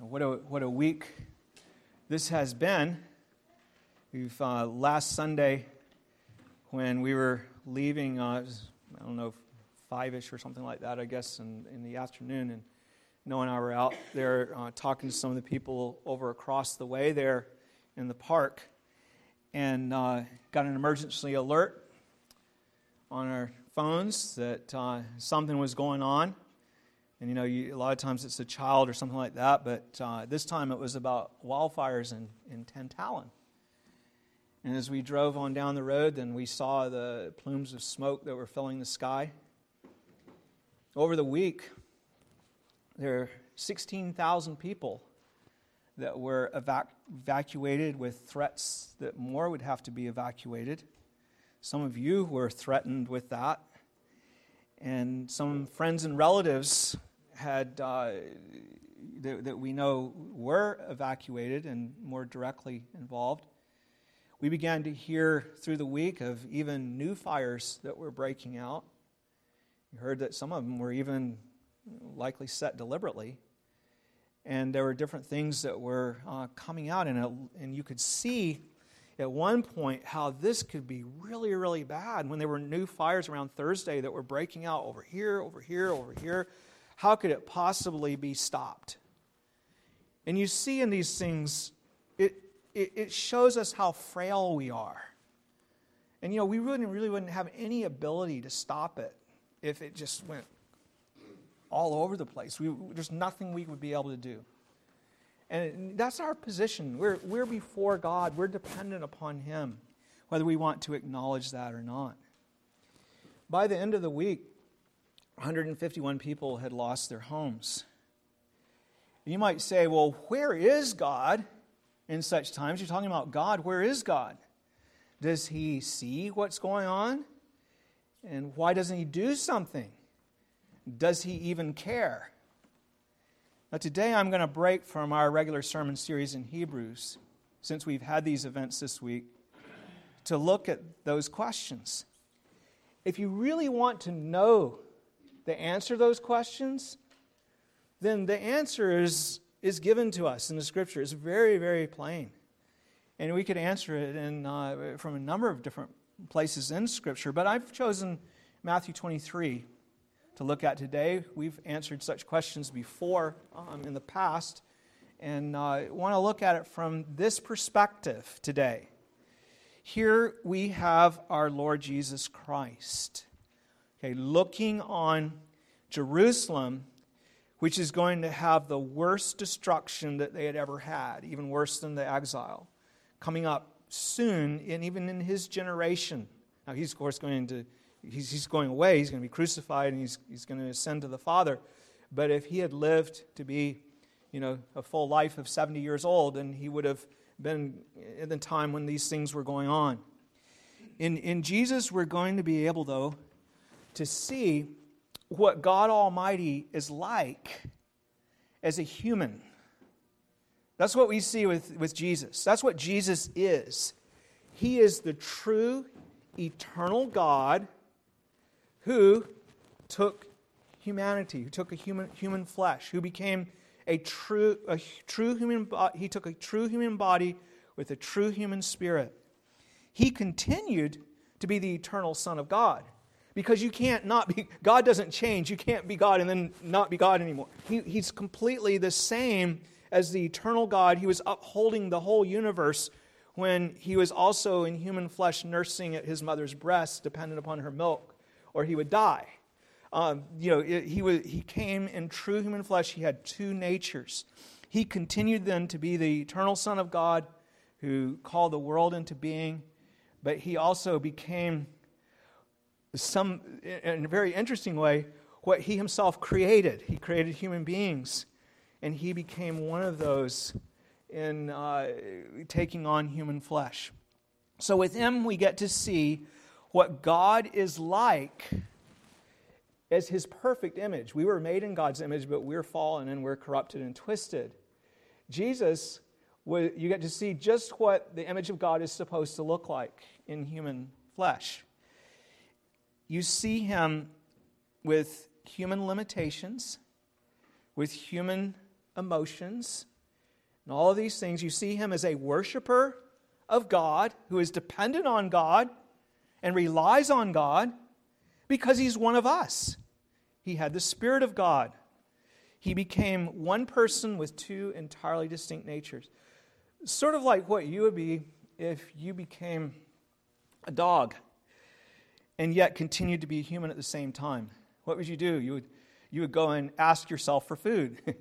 What a, what a week this has been. We've, uh, last Sunday, when we were leaving, uh, I don't know, five ish or something like that, I guess, in, in the afternoon, and Noah and I were out there uh, talking to some of the people over across the way there in the park, and uh, got an emergency alert on our phones that uh, something was going on and you know, you, a lot of times it's a child or something like that, but uh, this time it was about wildfires in, in Tantallon. And as we drove on down the road, then we saw the plumes of smoke that were filling the sky. Over the week, there are 16,000 people that were evac- evacuated with threats that more would have to be evacuated. Some of you were threatened with that. And some friends and relatives had uh, that, that we know were evacuated and more directly involved. We began to hear through the week of even new fires that were breaking out. We heard that some of them were even likely set deliberately. And there were different things that were uh, coming out, and, it, and you could see at one point how this could be really, really bad when there were new fires around Thursday that were breaking out over here, over here, over here. How could it possibly be stopped? And you see in these things, it, it, it shows us how frail we are. And you know, we wouldn't, really wouldn't have any ability to stop it if it just went all over the place. We, there's nothing we would be able to do. And that's our position. We're, we're before God, we're dependent upon Him, whether we want to acknowledge that or not. By the end of the week, 151 people had lost their homes. You might say, well, where is God in such times? You're talking about God. Where is God? Does he see what's going on? And why doesn't he do something? Does he even care? Now, today I'm going to break from our regular sermon series in Hebrews, since we've had these events this week, to look at those questions. If you really want to know the answer to those questions, then the answer is, is given to us in the scripture. It's very, very plain. And we could answer it in, uh, from a number of different places in scripture, but I've chosen Matthew 23 to look at today. We've answered such questions before um, in the past, and uh, want to look at it from this perspective today. Here we have our Lord Jesus Christ. Okay, looking on Jerusalem, which is going to have the worst destruction that they had ever had, even worse than the exile, coming up soon, and even in his generation. Now, he's, of course, going to, he's, he's going away, he's going to be crucified, and he's, he's going to ascend to the Father. But if he had lived to be, you know, a full life of 70 years old, then he would have been in the time when these things were going on. In, in Jesus, we're going to be able, though, to see what God Almighty is like as a human. That's what we see with, with Jesus. That's what Jesus is. He is the true, eternal God who took humanity, who took a human, human flesh, who became a true, a true human body. He took a true human body with a true human spirit. He continued to be the eternal Son of God because you can't not be, God doesn't change. You can't be God and then not be God anymore. He, he's completely the same as the eternal God. He was upholding the whole universe when he was also in human flesh nursing at his mother's breast, dependent upon her milk, or he would die. Um, you know, it, he, was, he came in true human flesh. He had two natures. He continued then to be the eternal Son of God who called the world into being, but he also became some, in a very interesting way, what he himself created. He created human beings, and he became one of those in uh, taking on human flesh. So with him, we get to see what God is like as his perfect image. We were made in God's image, but we're fallen and we're corrupted and twisted. Jesus, you get to see just what the image of God is supposed to look like in human flesh you see him with human limitations, with human emotions, and all of these things. You see him as a worshiper of God who is dependent on God and relies on God because he's one of us. He had the Spirit of God. He became one person with two entirely distinct natures. Sort of like what you would be if you became a dog and yet continued to be human at the same time. What would you do? You would, you would go and ask yourself for food.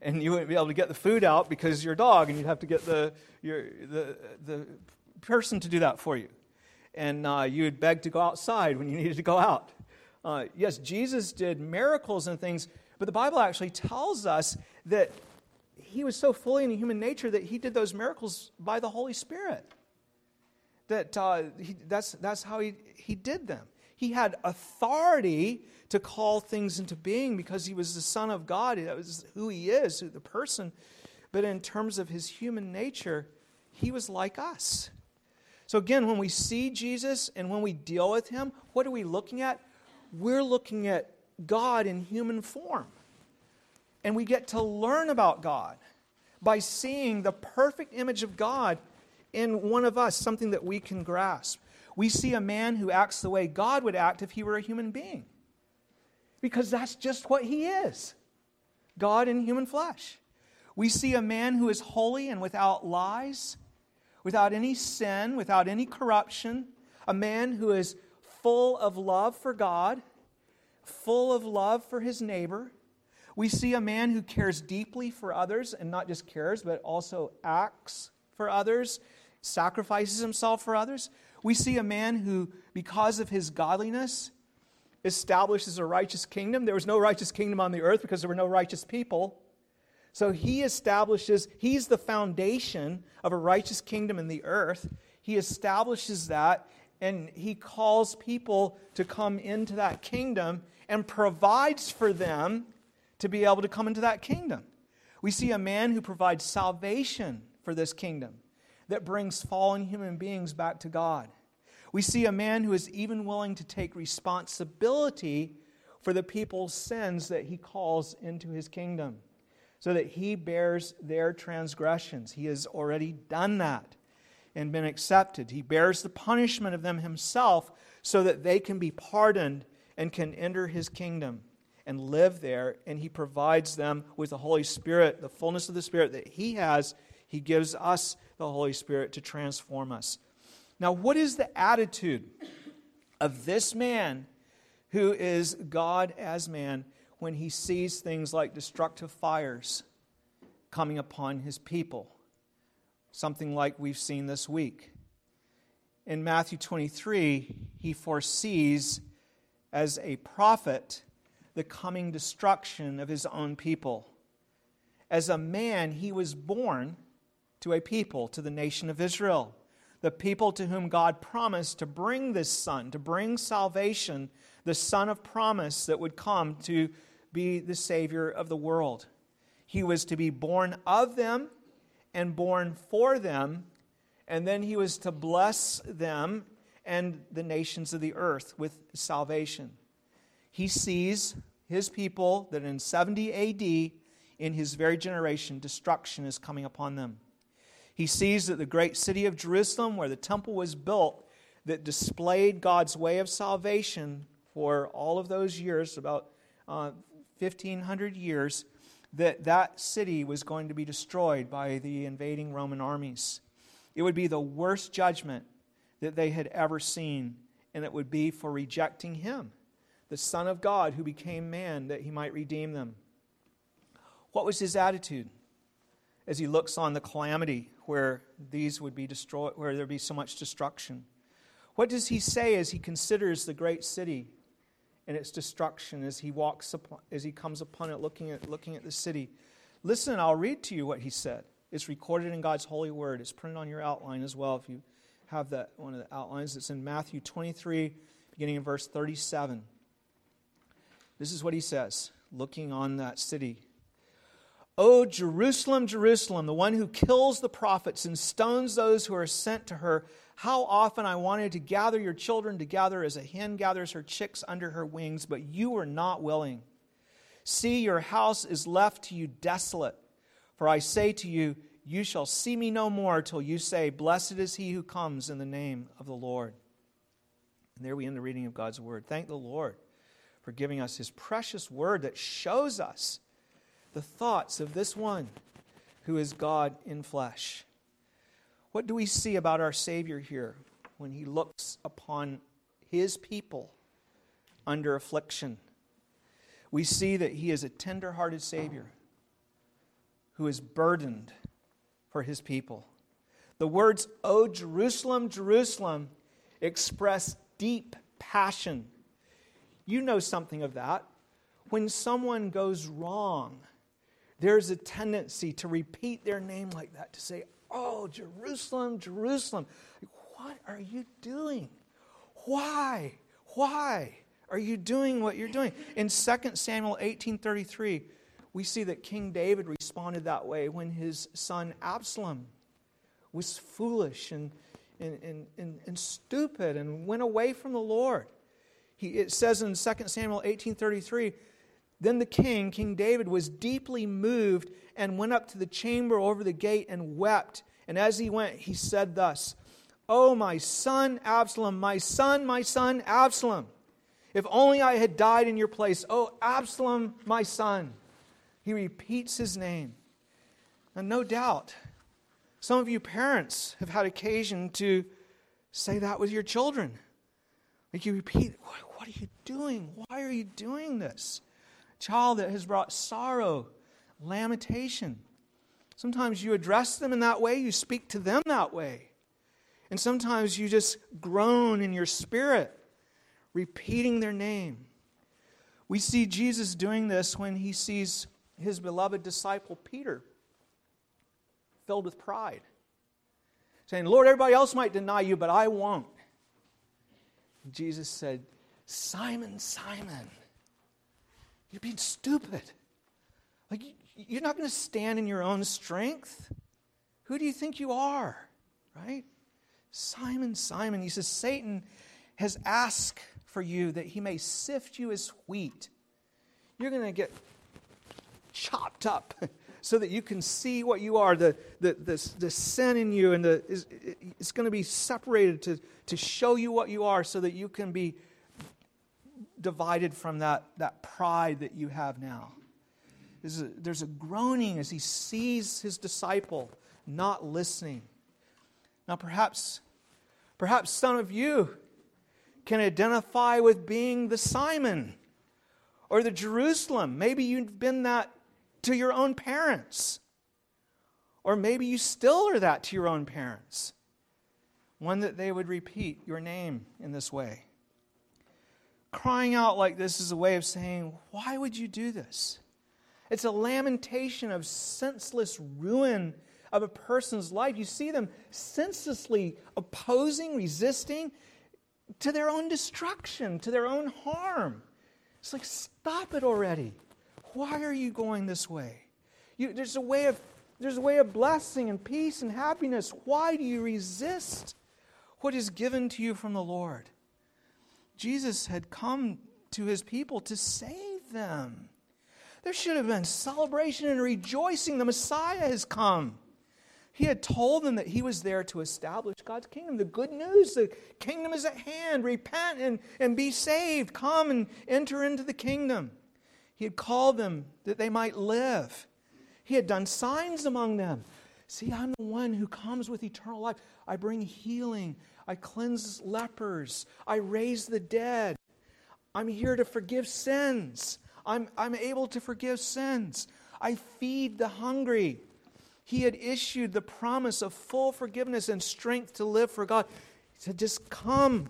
and you wouldn't be able to get the food out because you're a dog, and you'd have to get the, your, the, the person to do that for you. And uh, you would beg to go outside when you needed to go out. Uh, yes, Jesus did miracles and things, but the Bible actually tells us that he was so fully in human nature that he did those miracles by the Holy Spirit. That uh, he, that's, that's how he, he did them. He had authority to call things into being because he was the Son of God. That was who he is, who the person. But in terms of his human nature, he was like us. So, again, when we see Jesus and when we deal with him, what are we looking at? We're looking at God in human form. And we get to learn about God by seeing the perfect image of God in one of us, something that we can grasp. We see a man who acts the way God would act if he were a human being. Because that's just what he is God in human flesh. We see a man who is holy and without lies, without any sin, without any corruption, a man who is full of love for God, full of love for his neighbor. We see a man who cares deeply for others, and not just cares, but also acts for others, sacrifices himself for others. We see a man who, because of his godliness, establishes a righteous kingdom. There was no righteous kingdom on the earth because there were no righteous people. So he establishes, he's the foundation of a righteous kingdom in the earth. He establishes that and he calls people to come into that kingdom and provides for them to be able to come into that kingdom. We see a man who provides salvation for this kingdom that brings fallen human beings back to God. We see a man who is even willing to take responsibility for the people's sins that he calls into his kingdom so that he bears their transgressions. He has already done that and been accepted. He bears the punishment of them himself so that they can be pardoned and can enter his kingdom and live there. And he provides them with the Holy Spirit, the fullness of the Spirit that he has. He gives us the Holy Spirit to transform us. Now, what is the attitude of this man who is God as man when he sees things like destructive fires coming upon his people, something like we've seen this week. In Matthew 23, he foresees as a prophet the coming destruction of his own people. As a man, he was born to a people, to the nation of Israel, the people to whom God promised to bring this Son, to bring salvation, the Son of promise that would come to be the Savior of the world. He was to be born of them and born for them, and then he was to bless them and the nations of the earth with salvation. He sees his people that in 70 AD, in his very generation, destruction is coming upon them. He sees that the great city of Jerusalem, where the temple was built, that displayed God's way of salvation for all of those years, about uh, 1500 years that that city was going to be destroyed by the invading Roman armies. It would be the worst judgment that they had ever seen, and it would be for rejecting him, the Son of God who became man, that he might redeem them. What was his attitude as he looks on the calamity where these would be destroyed, where there'd be so much destruction? What does he say as he considers the great city and its destruction as he walks upon, as he comes upon it looking at looking at the city? Listen i'll read to you what he said. It's recorded in god's holy word. It's printed on your outline as well if you have that one of the outlines. It's in matthew 23 beginning in verse 37 this is what he says looking on that city O Jerusalem, Jerusalem, the one who kills the prophets and stones those who are sent to her, how often I wanted to gather your children together as a hen gathers her chicks under her wings, but you were not willing. See, your house is left to you desolate. For I say to you, you shall see me no more till you say, Blessed is he who comes in the name of the Lord. And there we end the reading of God's word. Thank the Lord for giving us his precious word that shows us the thoughts of this one who is God in flesh. What do we see about our Savior here when he looks upon his people under affliction? We see that he is a tender hearted Savior who is burdened for his people. The words, O Jerusalem, Jerusalem, express deep passion. You know something of that. When someone goes wrong, there's a tendency to repeat their name like that, to say, Oh, Jerusalem, Jerusalem. What are you doing? Why? Why are you doing what you're doing? In 2 Samuel 18:33, we see that King David responded that way when his son Absalom was foolish and, and, and, and, and stupid and went away from the Lord. He, it says in 2 Samuel 18:33, then the king, King David, was deeply moved and went up to the chamber over the gate and wept. And as he went, he said thus, Oh, my son Absalom, my son, my son Absalom, if only I had died in your place. Oh, Absalom, my son. He repeats his name. And no doubt, some of you parents have had occasion to say that with your children. Like you repeat, What are you doing? Why are you doing this? Child that has brought sorrow, lamentation. Sometimes you address them in that way, you speak to them that way. And sometimes you just groan in your spirit, repeating their name. We see Jesus doing this when he sees his beloved disciple Peter, filled with pride, saying, Lord, everybody else might deny you, but I won't. Jesus said, Simon, Simon, you're being stupid. Like, you're not going to stand in your own strength. Who do you think you are? Right? Simon, Simon. He says, Satan has asked for you that he may sift you as wheat. You're going to get chopped up so that you can see what you are, the, the, the, the sin in you, and the, is, it's going to be separated to, to show you what you are so that you can be divided from that, that pride that you have now. There's a, there's a groaning as he sees his disciple not listening. Now, perhaps, perhaps some of you can identify with being the Simon or the Jerusalem. Maybe you've been that to your own parents. Or maybe you still are that to your own parents. One that they would repeat your name in this way. Crying out like this is a way of saying, Why would you do this? It's a lamentation of senseless ruin of a person's life. You see them senselessly opposing, resisting to their own destruction, to their own harm. It's like, stop it already. Why are you going this way? You, there's, a way of, there's a way of blessing and peace and happiness. Why do you resist what is given to you from the Lord? Jesus had come to his people to save them. There should have been celebration and rejoicing. The Messiah has come. He had told them that he was there to establish God's kingdom. The good news, the kingdom is at hand. Repent and, and be saved. Come and enter into the kingdom. He had called them that they might live. He had done signs among them. See, I'm the one who comes with eternal life. I bring healing. I cleanse lepers. I raise the dead. I'm here to forgive sins. I'm, I'm able to forgive sins. I feed the hungry. He had issued the promise of full forgiveness and strength to live for God. He said, Just come.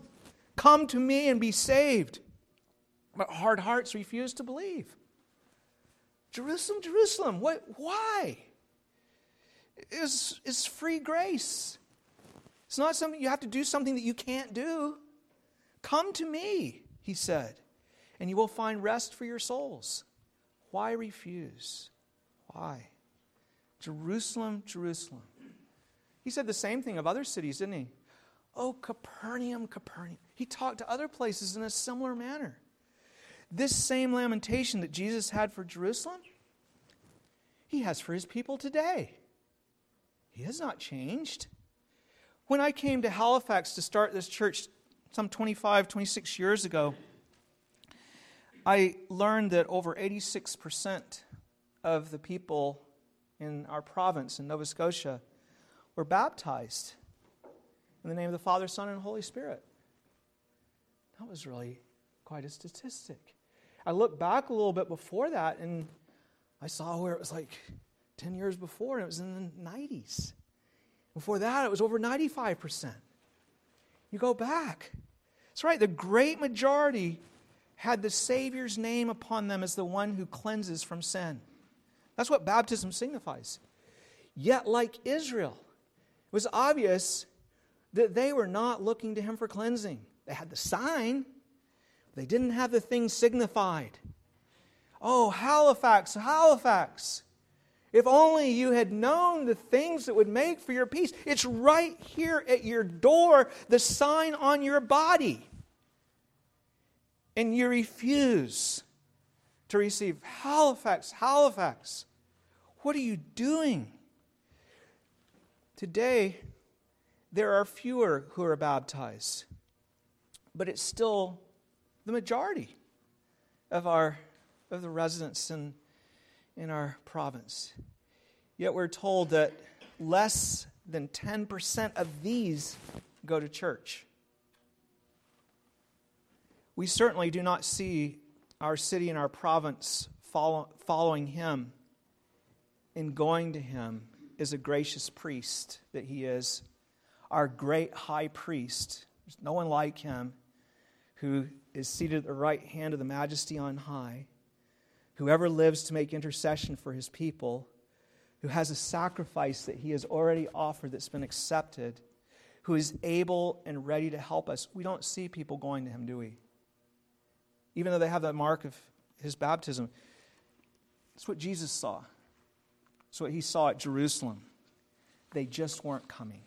Come to me and be saved. But hard hearts refuse to believe. Jerusalem, Jerusalem, what, why? It's, it's free grace. It's not something you have to do something that you can't do. Come to me, he said, and you will find rest for your souls. Why refuse? Why? Jerusalem, Jerusalem. He said the same thing of other cities, didn't he? Oh, Capernaum, Capernaum. He talked to other places in a similar manner. This same lamentation that Jesus had for Jerusalem, He has for His people today. He has not changed. When I came to Halifax to start this church some 25, 26 years ago, I learned that over 86% of the people in our province in Nova Scotia were baptized in the name of the Father, Son, and Holy Spirit. That was really quite a statistic. I looked back a little bit before that and I saw where it was like 10 years before, and it was in the 90s. Before that, it was over 95%. You go back. That's right, the great majority had the Savior's name upon them as the one who cleanses from sin. That's what baptism signifies. Yet, like Israel, it was obvious that they were not looking to him for cleansing. They had the sign, they didn't have the thing signified. Oh, Halifax, Halifax. If only you had known the things that would make for your peace. It's right here at your door, the sign on your body. And you refuse to receive. Halifax, Halifax, what are you doing? Today, there are fewer who are baptized, but it's still the majority of our of the residents in, in our province. Yet we're told that less than 10% of these go to church. We certainly do not see our city and our province follow, following him and going to him as a gracious priest that he is, our great high priest. There's no one like him who is seated at the right hand of the majesty on high, whoever lives to make intercession for his people, who has a sacrifice that he has already offered that's been accepted, who is able and ready to help us. We don't see people going to him, do we? Even though they have that mark of his baptism. That's what Jesus saw. That's what he saw at Jerusalem. They just weren't coming.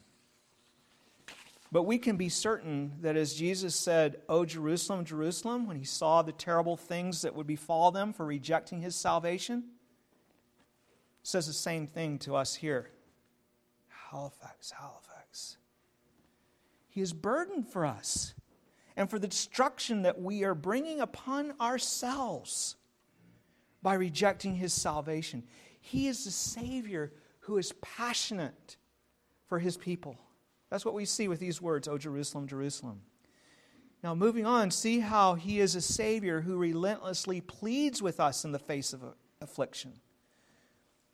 But we can be certain that as Jesus said, O Jerusalem, Jerusalem, when he saw the terrible things that would befall them for rejecting his salvation, says the same thing to us here. Halifax, Halifax. He is burdened for us and for the destruction that we are bringing upon ourselves by rejecting his salvation. He is the Savior who is passionate for his people. That's what we see with these words, O Jerusalem, Jerusalem. Now, moving on, see how he is a Savior who relentlessly pleads with us in the face of affliction.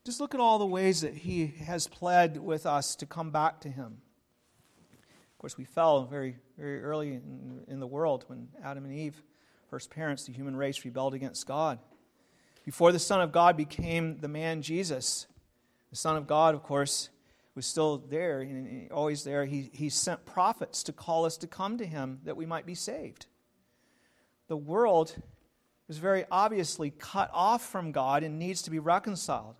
Just look at all the ways that he has pled with us to come back to him. Of course, we fell very, very early in, in the world when Adam and Eve, first parents, the human race, rebelled against God. Before the Son of God became the man Jesus, the Son of God, of course, was still there, and always there. He, he sent prophets to call us to come to him that we might be saved. The world is very obviously cut off from God and needs to be reconciled.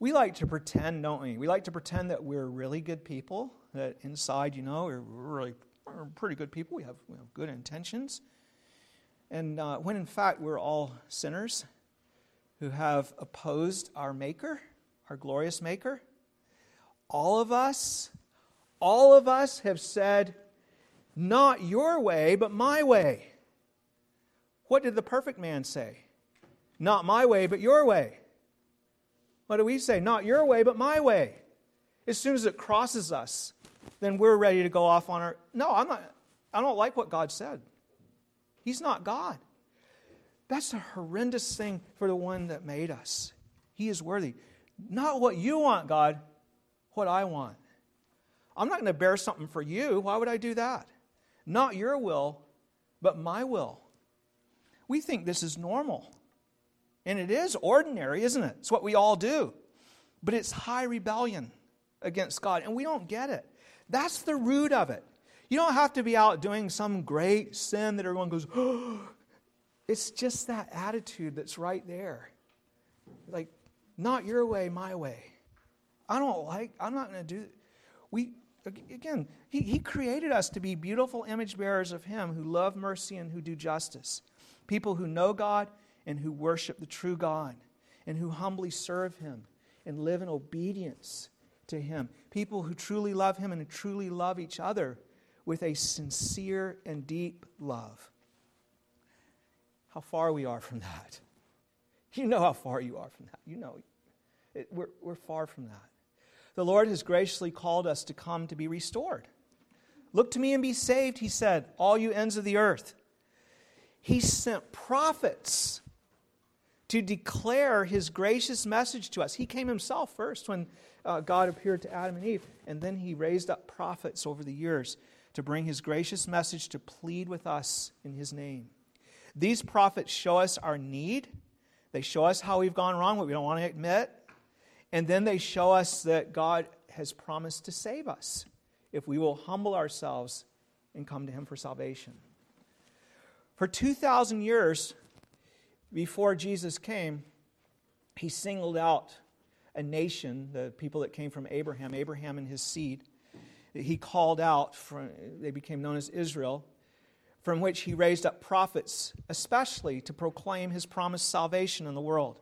We like to pretend, don't we? We like to pretend that we're really good people, that inside, you know, we're really we're pretty good people. We have, we have good intentions. And uh, when in fact we're all sinners who have opposed our Maker, our glorious Maker all of us, all of us have said, Not your way, but my way. What did the perfect man say? Not my way, but your way. What do we say? Not your way, but my way. As soon as it crosses us, then we're ready to go off on our. No, I'm not. I don't like what God said. He's not God. That's a horrendous thing for the one that made us. He is worthy. Not what you want, God, what I want. I'm not going to bear something for you. Why would I do that? Not your will, but my will. We think this is normal. And it is ordinary, isn't it? It's what we all do. But it's high rebellion against God, and we don't get it. That's the root of it. You don't have to be out doing some great sin that everyone goes, oh. It's just that attitude that's right there. Like, not your way, my way. I don't like, I'm not going to do We, again, he, he created us to be beautiful image bearers of Him who love mercy and who do justice. People who know God and who worship the true God and who humbly serve Him. and live in obedience to Him. People who truly love Him and who truly love each other with a sincere and deep love. How far we are from that. You know how far you are from that. You know, it, we're, we're far from that. The Lord has graciously called us to come to be restored. Look to me and be saved, he said, all you ends of the earth. He sent prophets to declare his gracious message to us. He came himself first when uh, God appeared to Adam and Eve, and then he raised up prophets over the years to bring his gracious message to plead with us in his name. These prophets show us our need, they show us how we've gone wrong, what we don't want to admit, and then they show us that God has promised to save us if we will humble ourselves and come to him for salvation. For 2,000 years before Jesus came, he singled out a nation, the people that came from Abraham, Abraham and his seed, he called out, from, they became known as Israel, from which he raised up prophets, especially to proclaim his promised salvation in the world.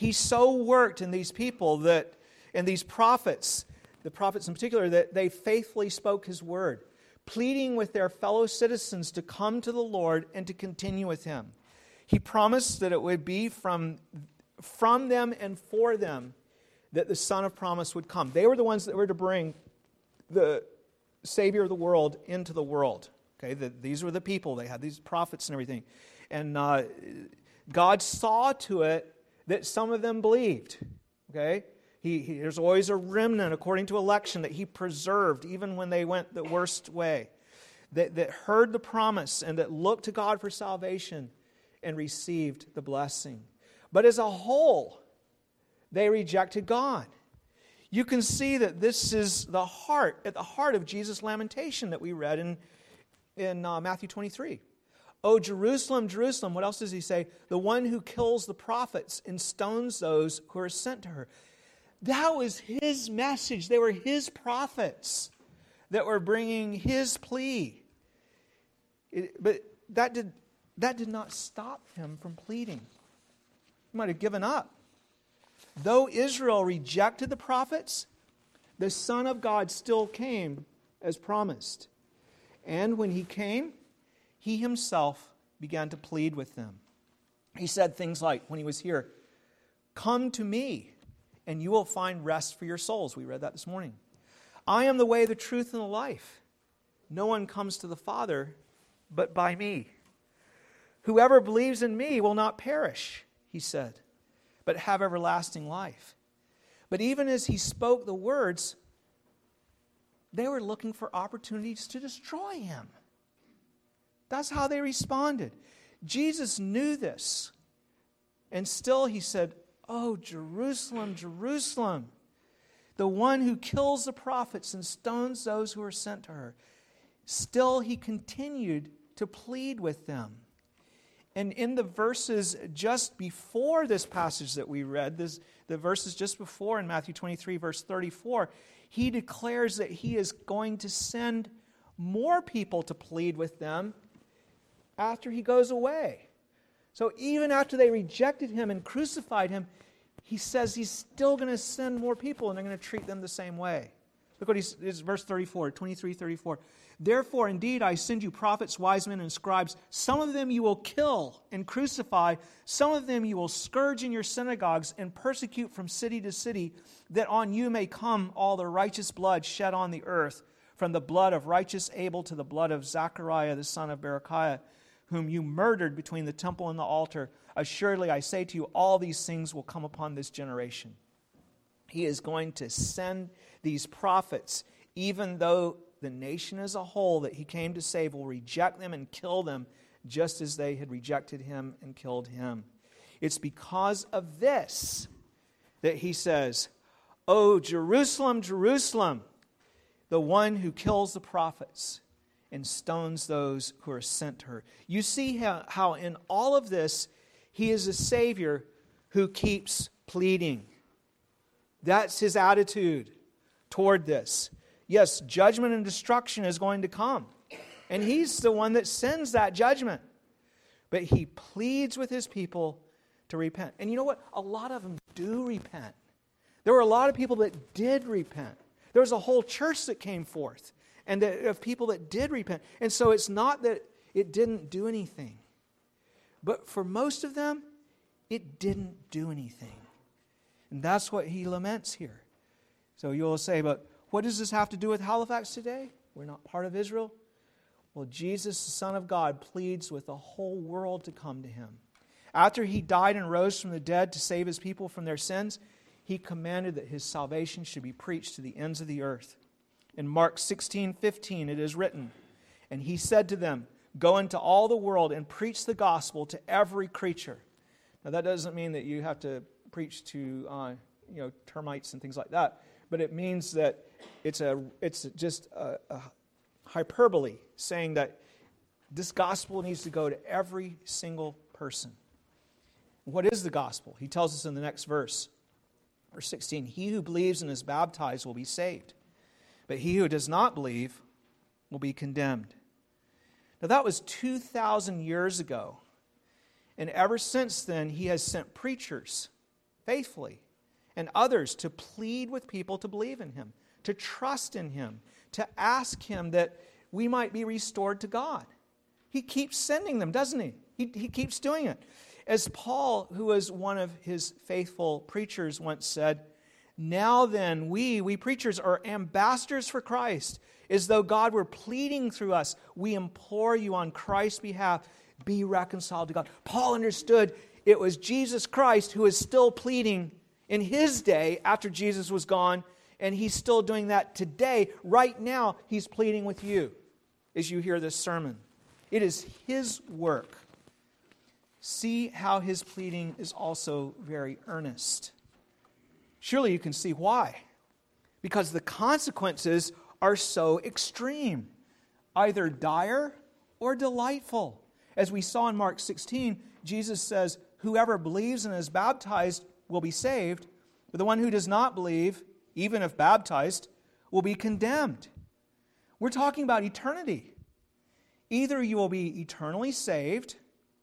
He so worked in these people that, in these prophets, the prophets in particular, that they faithfully spoke his word, pleading with their fellow citizens to come to the Lord and to continue with him. He promised that it would be from, from them and for them that the Son of Promise would come. They were the ones that were to bring the Savior of the world into the world. Okay, the, these were the people. They had these prophets and everything. And uh, God saw to it that some of them believed. Okay? He, he, there's always a remnant according to election that he preserved even when they went the worst way. That, that heard the promise and that looked to God for salvation and received the blessing. But as a whole, they rejected God. You can see that this is the heart, at the heart of Jesus' lamentation that we read in, in uh, Matthew 23. Oh, Jerusalem, Jerusalem, what else does he say? The one who kills the prophets and stones those who are sent to her. That was his message. They were his prophets that were bringing his plea. It, but that did, that did not stop him from pleading. He might have given up. Though Israel rejected the prophets, the Son of God still came as promised. And when he came, he himself began to plead with them. He said things like, when he was here, Come to me, and you will find rest for your souls. We read that this morning. I am the way, the truth, and the life. No one comes to the Father but by me. Whoever believes in me will not perish, he said, but have everlasting life. But even as he spoke the words, they were looking for opportunities to destroy him. That's how they responded. Jesus knew this. And still he said, Oh, Jerusalem, Jerusalem, the one who kills the prophets and stones those who are sent to her. Still he continued to plead with them. And in the verses just before this passage that we read, this, the verses just before in Matthew 23, verse 34, he declares that he is going to send more people to plead with them after he goes away. So even after they rejected him and crucified him, he says he's still going to send more people and they're going to treat them the same way. Look what he's, it's verse 34, 23, 34. Therefore, indeed, I send you prophets, wise men, and scribes. Some of them you will kill and crucify. Some of them you will scourge in your synagogues and persecute from city to city, that on you may come all the righteous blood shed on the earth, from the blood of righteous Abel to the blood of Zechariah the son of Berechiah whom you murdered between the temple and the altar. Assuredly, I say to you, all these things will come upon this generation. He is going to send these prophets, even though the nation as a whole that he came to save will reject them and kill them, just as they had rejected him and killed him. It's because of this that he says, Oh, Jerusalem, Jerusalem, the one who kills the prophets and stones those who are sent to her. You see how, how in all of this, he is a Savior who keeps pleading. That's his attitude toward this. Yes, judgment and destruction is going to come. And he's the one that sends that judgment. But he pleads with his people to repent. And you know what? A lot of them do repent. There were a lot of people that did repent. There was a whole church that came forth and that, of people that did repent. And so it's not that it didn't do anything, but for most of them, it didn't do anything. And that's what he laments here. So you'll say, but what does this have to do with Halifax today? We're not part of Israel. Well, Jesus, the Son of God, pleads with the whole world to come to him. After he died and rose from the dead to save his people from their sins, he commanded that his salvation should be preached to the ends of the earth. In Mark 16 15, it is written, And he said to them, Go into all the world and preach the gospel to every creature. Now, that doesn't mean that you have to preach to uh, you know, termites and things like that, but it means that it's, a, it's just a, a hyperbole saying that this gospel needs to go to every single person. What is the gospel? He tells us in the next verse, verse 16 He who believes and is baptized will be saved, but he who does not believe will be condemned. Now, that was 2,000 years ago. And ever since then, he has sent preachers faithfully and others to plead with people to believe in him, to trust in him, to ask him that we might be restored to God. He keeps sending them, doesn't he? He, he keeps doing it. As Paul, who was one of his faithful preachers, once said, Now then, we, we preachers, are ambassadors for Christ, as though God were pleading through us. We implore you on Christ's behalf, be reconciled to God. Paul understood it was Jesus Christ who is still pleading in his day after Jesus was gone, and he's still doing that today. Right now, he's pleading with you as you hear this sermon. It is his work see how his pleading is also very earnest. Surely you can see why. Because the consequences are so extreme, either dire or delightful. As we saw in Mark 16, Jesus says, Whoever believes and is baptized will be saved, but the one who does not believe, even if baptized, will be condemned. We're talking about eternity. Either you will be eternally saved,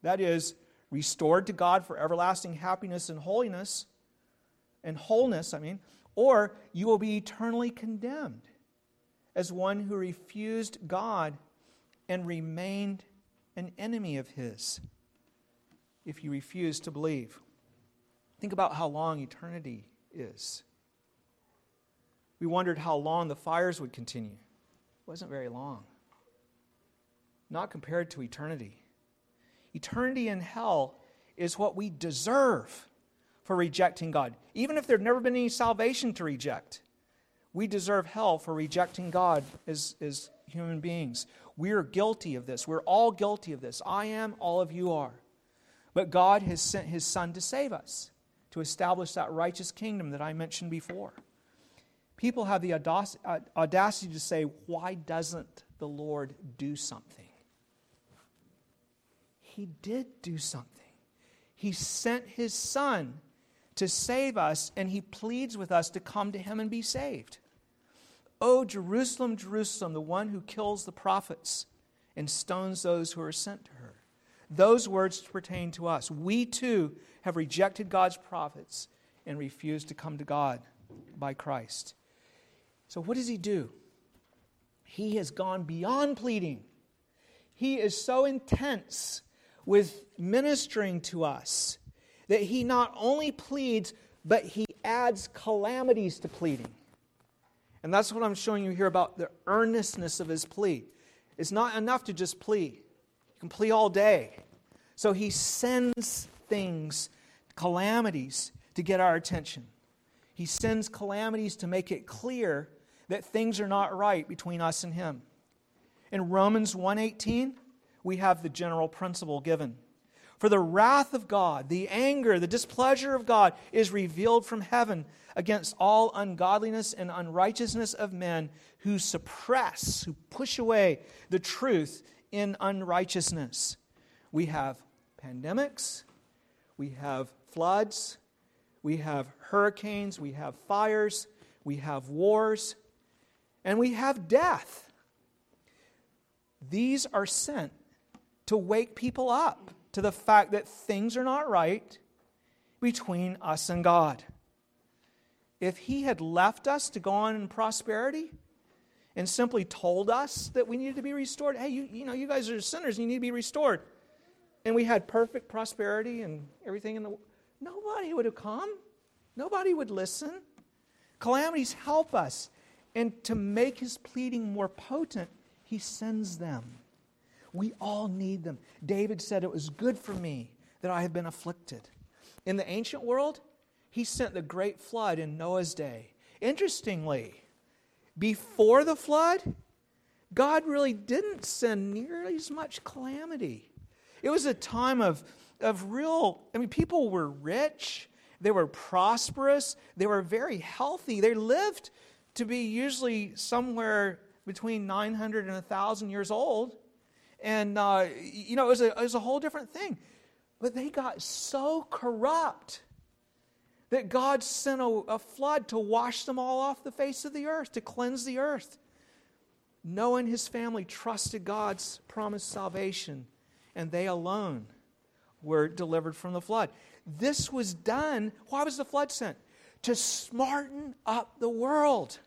that is, restored to God for everlasting happiness and holiness, and wholeness, I mean, or you will be eternally condemned as one who refused God and remained an enemy of His if you refuse to believe. Think about how long eternity is. We wondered how long the fires would continue. It wasn't very long, not compared to eternity. Eternity in hell is what we deserve for rejecting God. Even if there'd never been any salvation to reject, we deserve hell for rejecting God as, as human beings. We are guilty of this. We're all guilty of this. I am, all of you are. But God has sent His Son to save us, to establish that righteous kingdom that I mentioned before. People have the uh, audacity to say, Why doesn't the Lord do something? he did do something. He sent his son to save us, and he pleads with us to come to him and be saved. Oh, Jerusalem, Jerusalem, the one who kills the prophets and stones those who are sent to her. Those words pertain to us. We too have rejected God's prophets and refused to come to God by Christ. So, what does he do? He has gone beyond pleading. He is so intense with ministering to us that he not only pleads, but he adds calamities to pleading. And that's what I'm showing you here about the earnestness of his plea. It's not enough to just plea, you can plea all day. So he sends things, calamities, to get our attention. He sends calamities to make it clear that things are not right between us and him. In Romans 1:18, we have the general principle given. For the wrath of God, the anger, the displeasure of God is revealed from heaven against all ungodliness and unrighteousness of men who suppress, who push away the truth in unrighteousness. We have pandemics, we have floods, we have hurricanes, we have fires, we have wars, and we have death. These are sent to wake people up to the fact that things are not right between us and God. if He had left us to go on in prosperity and simply told us that we needed to be restored, hey, you, you know, you guys are sinners you need to be restored, and we had perfect prosperity and everything in the world, nobody would have come. Nobody would listen. Calamities help us. And to make his pleading more potent, he sends them. We all need them. David said, It was good for me that I have been afflicted. In the ancient world, he sent the great flood in Noah's day. Interestingly, before the flood, God really didn't send nearly as much calamity. It was a time of, of real, I mean, people were rich, they were prosperous, they were very healthy. They lived to be usually somewhere between 900 and 1,000 years old. And, uh, you know, it was, a, it was a whole different thing. But they got so corrupt that God sent a, a, flood to wash them all off the face of the earth, to cleanse the earth. Noah and his family trusted God's promised salvation, and they alone were delivered from the flood. This was done. Why was the flood sent? To smarten up the world.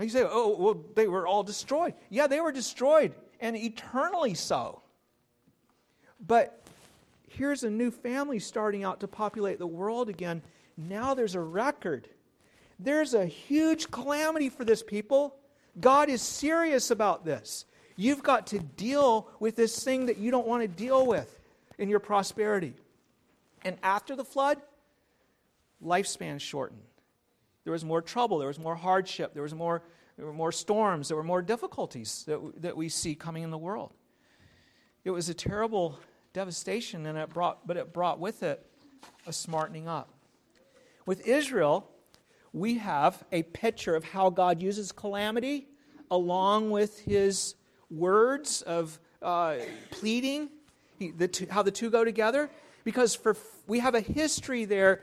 You say, oh, well, they were all destroyed. Yeah, they were destroyed, and eternally so. But here's a new family starting out to populate the world again. Now there's a record. There's a huge calamity for this people. God is serious about this. You've got to deal with this thing that you don't want to deal with in your prosperity. And after the flood, lifespan shortened. There was more trouble, there was more hardship, there was more there were more storms, there were more difficulties that, that we see coming in the world. It was a terrible devastation, and it brought, but it brought with it a smartening up. With Israel, we have a picture of how God uses calamity along with his words of uh, pleading, he, the two, how the two go together. Because for, we have a history there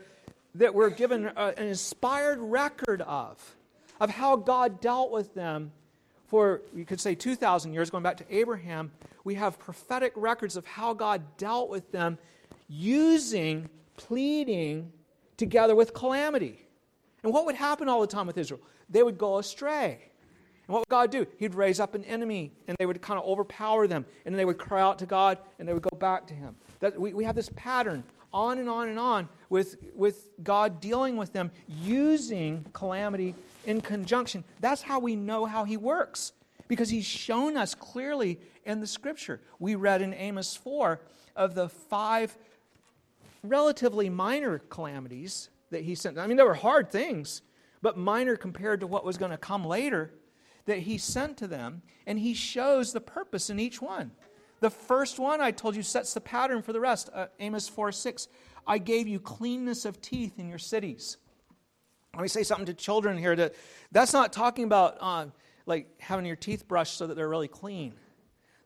that we're given a, uh, an inspired record of, of how God dealt with them for, you could say, 2,000 years, going back to Abraham, we have prophetic records of how God dealt with them using pleading together with calamity. And what would happen all the time with Israel? They would go astray. And what would God do? He'd raise up an enemy and they would kind of overpower them. And then they would cry out to God and they would go back to Him. That, we, we have this pattern on and on and on with, with God dealing with them using calamity in conjunction. That's how we know how He works because He's shown us clearly in the Scripture. We read in Amos 4 of the five relatively minor calamities that He sent. I mean, they were hard things, but minor compared to what was going to come later that He sent to them, and He shows the purpose in each one. The first one I told you sets the pattern for the rest. Uh, Amos 4 6. I gave you cleanness of teeth in your cities. Let me say something to children here. That, that's not talking about uh, like having your teeth brushed so that they're really clean.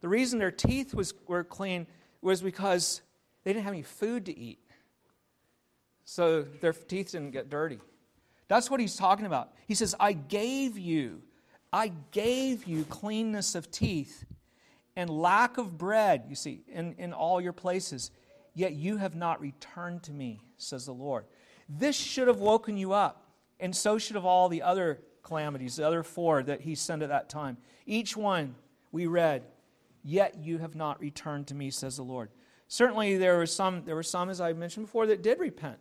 The reason their teeth was, were clean was because they didn't have any food to eat. So their teeth didn't get dirty. That's what he's talking about. He says, I gave you, I gave you cleanness of teeth and lack of bread, you see, in, in all your places. Yet you have not returned to me, says the Lord. This should have woken you up, and so should have all the other calamities, the other four that he sent at that time. Each one we read, Yet you have not returned to me, says the Lord. Certainly there were some, there were some, as I mentioned before, that did repent.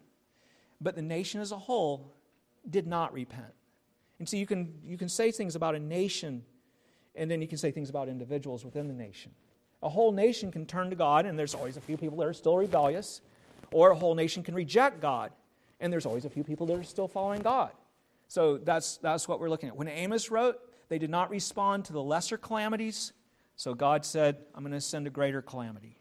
But the nation as a whole did not repent. And so you can, you can say things about a nation and then you can say things about individuals within the nation. A whole nation can turn to God, and there's always a few people that are still rebellious, or a whole nation can reject God, and there's always a few people that are still following God. So that's, that's what we're looking at. When Amos wrote, they did not respond to the lesser calamities, so God said, I'm going to send a greater calamity.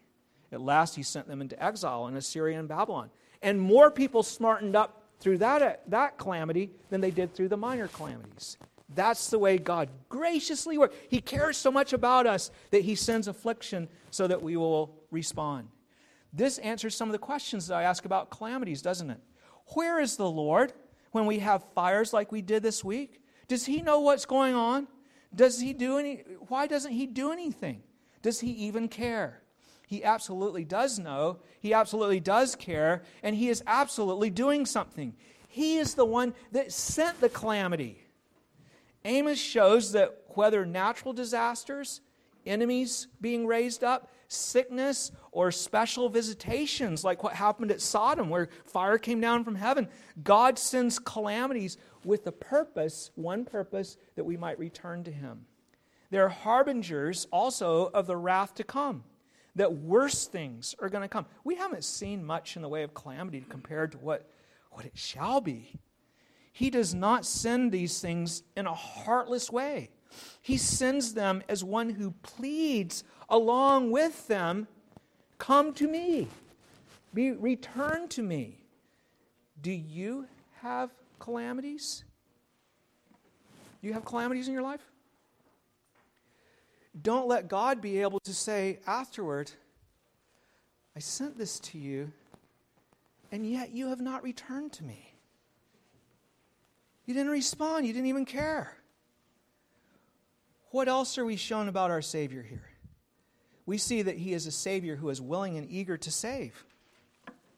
At last, he sent them into exile in Assyria and Babylon. And more people smartened up through that, that calamity than they did through the minor calamities. That's the way God graciously works. He cares so much about us that He sends affliction so that we will respond. This answers some of the questions that I ask about calamities, doesn't it? Where is the Lord when we have fires like we did this week? Does He know what's going on? Does He do any? Why doesn't He do anything? Does He even care? He absolutely does know. He absolutely does care. And He is absolutely doing something. He is the one that sent the calamity. Amos shows that whether natural disasters, enemies being raised up, sickness, or special visitations like what happened at Sodom, where fire came down from heaven, God sends calamities with the purpose, one purpose, that we might return to Him. They're harbingers also of the wrath to come, that worse things are going to come. We haven't seen much in the way of calamity compared to what, what it shall be. He does not send these things in a heartless way. He sends them as one who pleads along with them Come to me, be returned to me. Do you have calamities? Do you have calamities in your life? Don't let God be able to say afterward, I sent this to you, and yet you have not returned to me. You didn't respond. You didn't even care. What else are we shown about our Savior here? We see that He is a Savior who is willing and eager to save.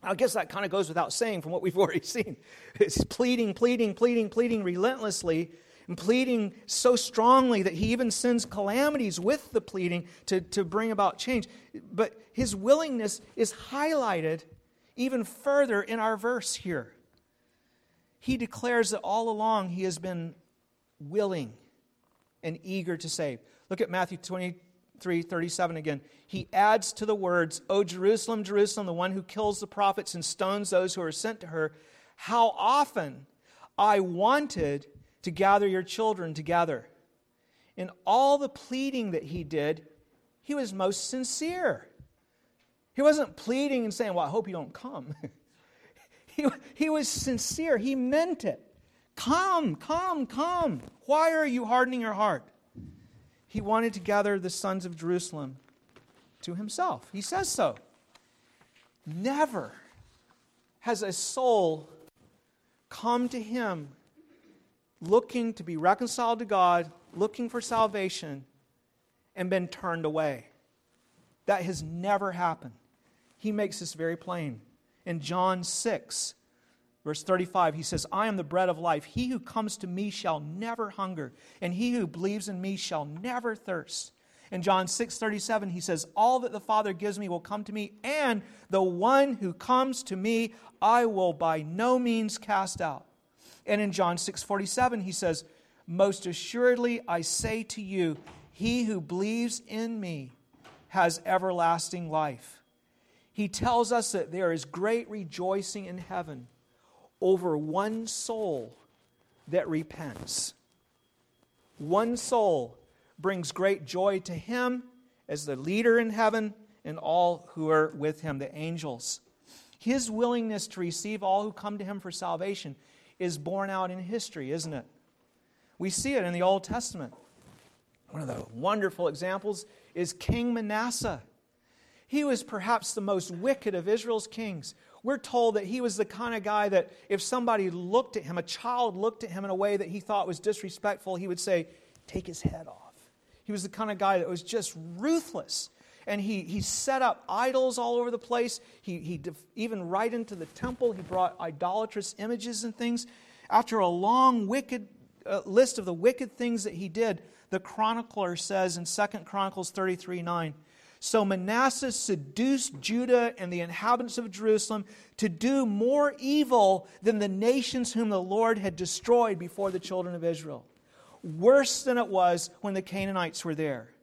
I guess that kind of goes without saying from what we've already seen. It's pleading, pleading, pleading, pleading relentlessly, and pleading so strongly that he even sends calamities with the pleading to, to bring about change. But his willingness is highlighted even further in our verse here he declares that all along he has been willing and eager to save. Look at Matthew 23 37 again. He adds to the words, O Jerusalem, Jerusalem, the one who kills the prophets and stones those who are sent to her, how often I wanted to gather your children together. In all the pleading that he did, he was most sincere. He wasn't pleading and saying, Well, I hope you don't come. He, he was sincere. He meant it. Come, come, come. Why are you hardening your heart? He wanted to gather the sons of Jerusalem to himself. He says so. Never has a soul come to him looking to be reconciled to God, looking for salvation, and been turned away. That has never happened. He makes this very plain in John 6, verse 35, he says, I am the bread of life. He who comes to me shall never hunger, and he who believes in me shall never thirst. In John 6 37, he says, All that the Father gives me will come to me, and the one who comes to me I will by no means cast out. And in John 6 47, he says, Most assuredly I say to you, he who believes in me has everlasting life he tells us that there is great rejoicing in heaven over one soul that repents. One soul brings great joy to him as the leader in heaven and all who are with him, the angels. His willingness to receive all who come to him for salvation is borne out in history, isn't it? We see it in the Old Testament. One of the wonderful examples is King Manasseh. He was perhaps the most wicked of Israel's kings. We're told that he was the kind of guy that if somebody looked at him, a child looked at him in a way that he thought was disrespectful, he would say, Take his head off. He was the kind of guy that was just ruthless. And he, he set up idols all over the place. He, he def, even right into the temple, he brought idolatrous images and things. After a long wicked uh, list of the wicked things that he did, the chronicler says in 2 Chronicles 33 9, so Manasseh seduced Judah and the inhabitants of Jerusalem to do more evil than the nations whom the Lord had destroyed before the children of Israel. Worse than it was when the Canaanites were there.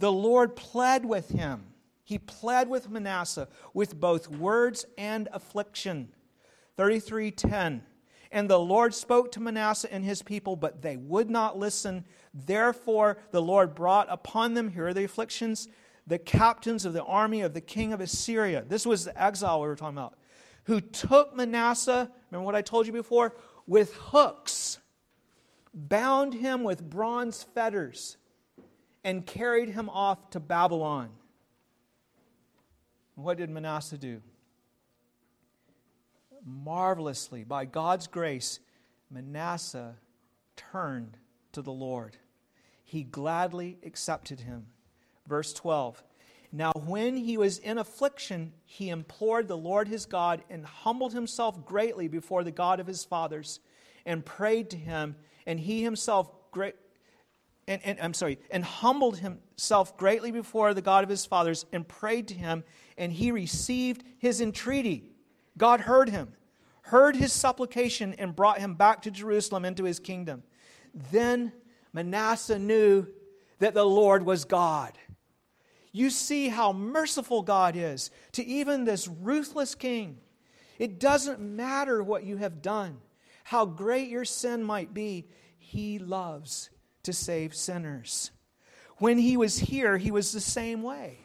The Lord pled with him. He pled with Manasseh with both words and affliction. 33:10 And the Lord spoke to Manasseh and his people, but they would not listen. Therefore, the Lord brought upon them, here are the afflictions, the captains of the army of the king of Assyria. This was the exile we were talking about. Who took Manasseh, remember what I told you before? With hooks, bound him with bronze fetters, and carried him off to Babylon. What did Manasseh do? Marvelously, by God's grace, Manasseh turned to the Lord. He gladly accepted him. Verse 12 Now, when he was in affliction, he implored the Lord his God and humbled himself greatly before the God of his fathers and prayed to him, and he himself great. And, and, I'm sorry, and humbled himself greatly before the God of his fathers and prayed to him, and he received his entreaty. God heard him, heard his supplication, and brought him back to Jerusalem into his kingdom. Then Manasseh knew that the Lord was God you see how merciful God is to even this ruthless king. It doesn't matter what you have done, how great your sin might be, he loves to save sinners. When he was here, he was the same way.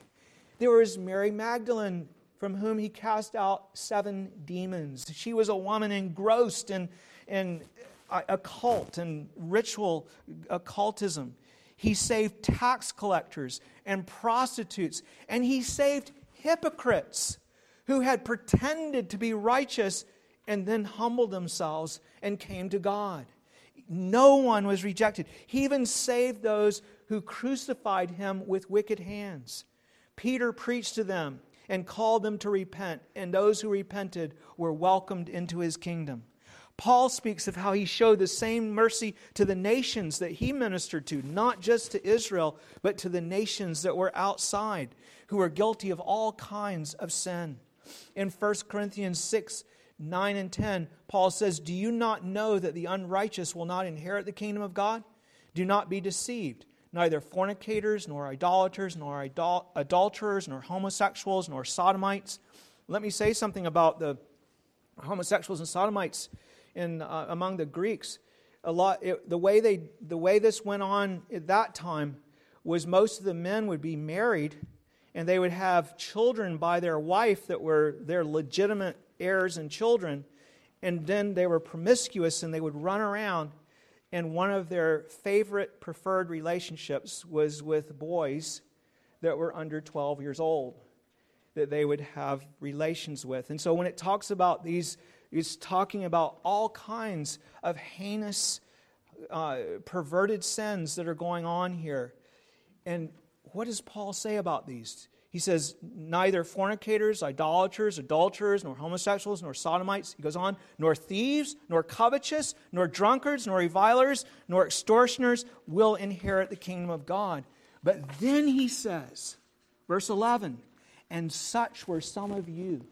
There was Mary Magdalene, from whom he cast out seven demons. She was a woman engrossed in, in occult and ritual occultism. He saved tax collectors and prostitutes, and he saved hypocrites who had pretended to be righteous and then humbled themselves and came to God. No one was rejected. He even saved those who crucified him with wicked hands. Peter preached to them and called them to repent, and those who repented were welcomed into his kingdom. Paul speaks of how he showed the same mercy to the nations that he ministered to, not just to Israel, but to the nations that were outside, who were guilty of all kinds of sin. In 1 Corinthians 6, 9 and 10, Paul says, Do you not know that the unrighteous will not inherit the kingdom of God? Do not be deceived. Neither fornicators, nor idolaters, nor adulterers, nor homosexuals, nor sodomites. Let me say something about the homosexuals and sodomites in, uh, among the Greeks, a lot, it, the, way they, the way this went on at that time was most of the men would be married and they would have children by their wife that were their legitimate heirs and children. And then they were promiscuous and they would run around. And one of their favorite preferred relationships was with boys that were under 12 years old that they would have relations with. And so when it talks about these He's talking about all kinds of heinous, uh, perverted sins that are going on here. And what does Paul say about these? He says, neither fornicators, idolaters, adulterers, nor homosexuals, nor sodomites, he goes on, nor thieves, nor covetous, nor drunkards, nor revilers, nor extortioners will inherit the kingdom of God. But then he says, verse 11, and such were some of you,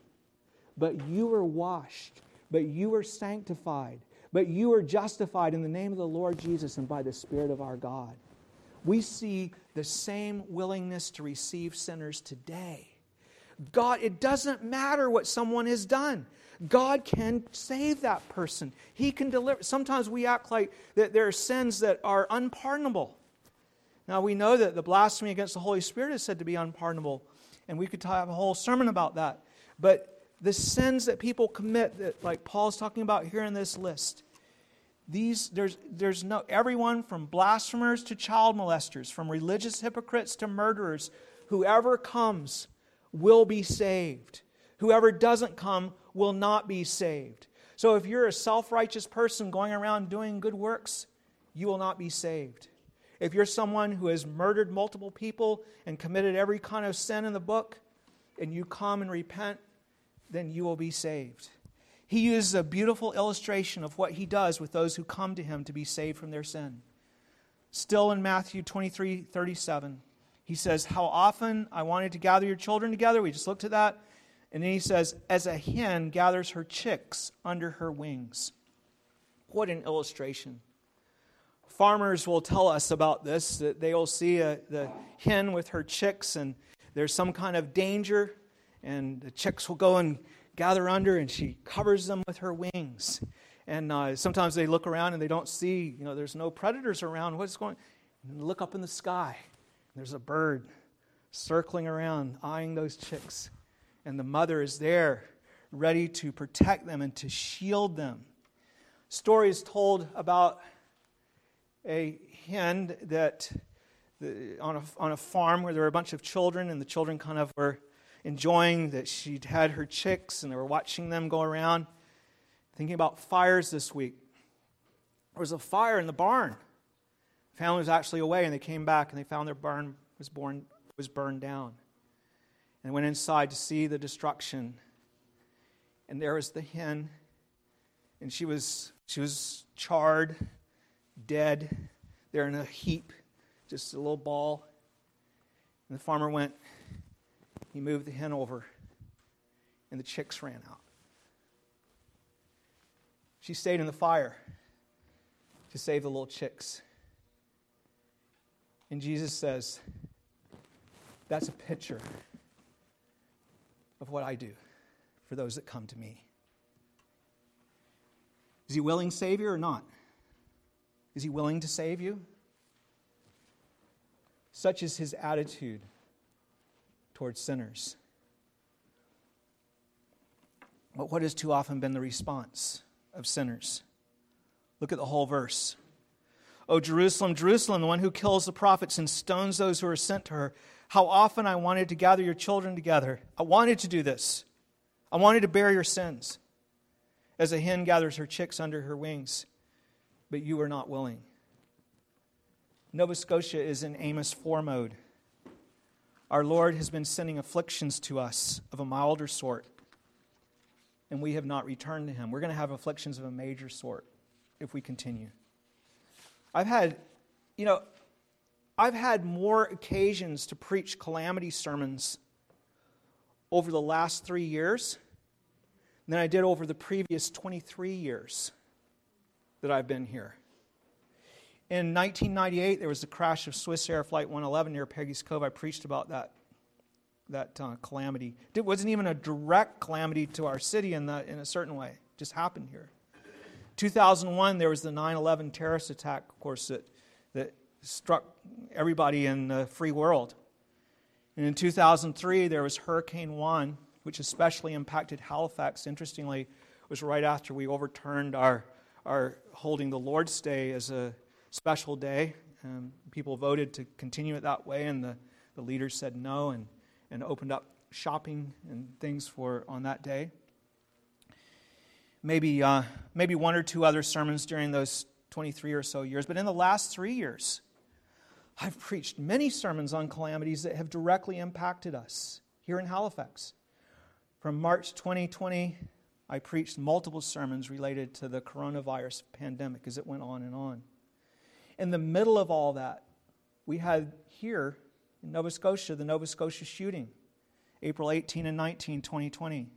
but you were washed but you are sanctified, but you are justified in the name of the Lord Jesus and by the Spirit of our God. We see the same willingness to receive sinners today. God, it doesn't matter what someone has done. God can save that person. He can deliver. Sometimes we act like that there are sins that are unpardonable. Now we know that the blasphemy against the Holy Spirit is said to be unpardonable, and we could have a whole sermon about that. But the sins that people commit that like Paul's talking about here in this list. These there's there's no everyone from blasphemers to child molesters, from religious hypocrites to murderers, whoever comes will be saved. Whoever doesn't come will not be saved. So if you're a self-righteous person going around doing good works, you will not be saved. If you're someone who has murdered multiple people and committed every kind of sin in the book, and you come and repent, then you will be saved. He uses a beautiful illustration of what he does with those who come to him to be saved from their sin. Still in Matthew 23 37, he says, How often I wanted to gather your children together. We just looked at that. And then he says, As a hen gathers her chicks under her wings. What an illustration. Farmers will tell us about this that they will see a, the hen with her chicks, and there's some kind of danger and the chicks will go and gather under, and she covers them with her wings. And uh, sometimes they look around and they don't see, you know, there's no predators around. What's going and look up in the sky. There's a bird circling around, eyeing those chicks. And the mother is there, ready to protect them and to shield them. Stories told about a hen that the, on, a, on a farm where there were a bunch of children, and the children kind of were enjoying that she'd had her chicks and they were watching them go around. Thinking about fires this week. There was a fire in the barn. The family was actually away and they came back and they found their barn was, born, was burned down. and went inside to see the destruction. And there was the hen, and she was, she was charred, dead, there in a heap, just a little ball. And the farmer went, he moved the hen over, and the chicks ran out. She stayed in the fire to save the little chicks. And Jesus says, That's a picture of what I do for those that come to me. Is he willing Savior or not? Is he willing to save you? Such is his attitude towards sinners. But what has too often been the response of sinners? Look at the whole verse. O Jerusalem, Jerusalem, the one who kills the prophets and stones those who are sent to her. How often I wanted to gather your children together. I wanted to do this. I wanted to bear your sins as a hen gathers her chicks under her wings, but you were not willing. Nova Scotia is in Amos 4 mode. Our Lord has been sending afflictions to us of a milder sort, and we have not returned to Him. We're going to have afflictions of a major sort if we continue. I've had, you know, I've had more occasions to preach calamity sermons over the last three years than I did over the previous 23 years that I've been here. In 1998, there was the crash of Swissair Flight 111 near Peggy's Cove. I preached about that, that uh, calamity. It wasn't even a direct calamity to our city in, the, in a certain way, it just happened here. 2001, there was the 9 11 terrorist attack, of course, that, that struck everybody in the free world. And in 2003, there was Hurricane Juan, which especially impacted Halifax. Interestingly, it was right after we overturned our, our holding the Lord's Day as a special day. Um, people voted to continue it that way, and the, the leaders said no and, and opened up shopping and things for on that day maybe, uh, maybe one or two other sermons during those 23 or so years. But in the last three years, I've preached many sermons on calamities that have directly impacted us here in Halifax. From March 2020, I preached multiple sermons related to the coronavirus pandemic as it went on and on. In the middle of all that, we had here in Nova Scotia the Nova Scotia shooting, April 18 and 19, 2020.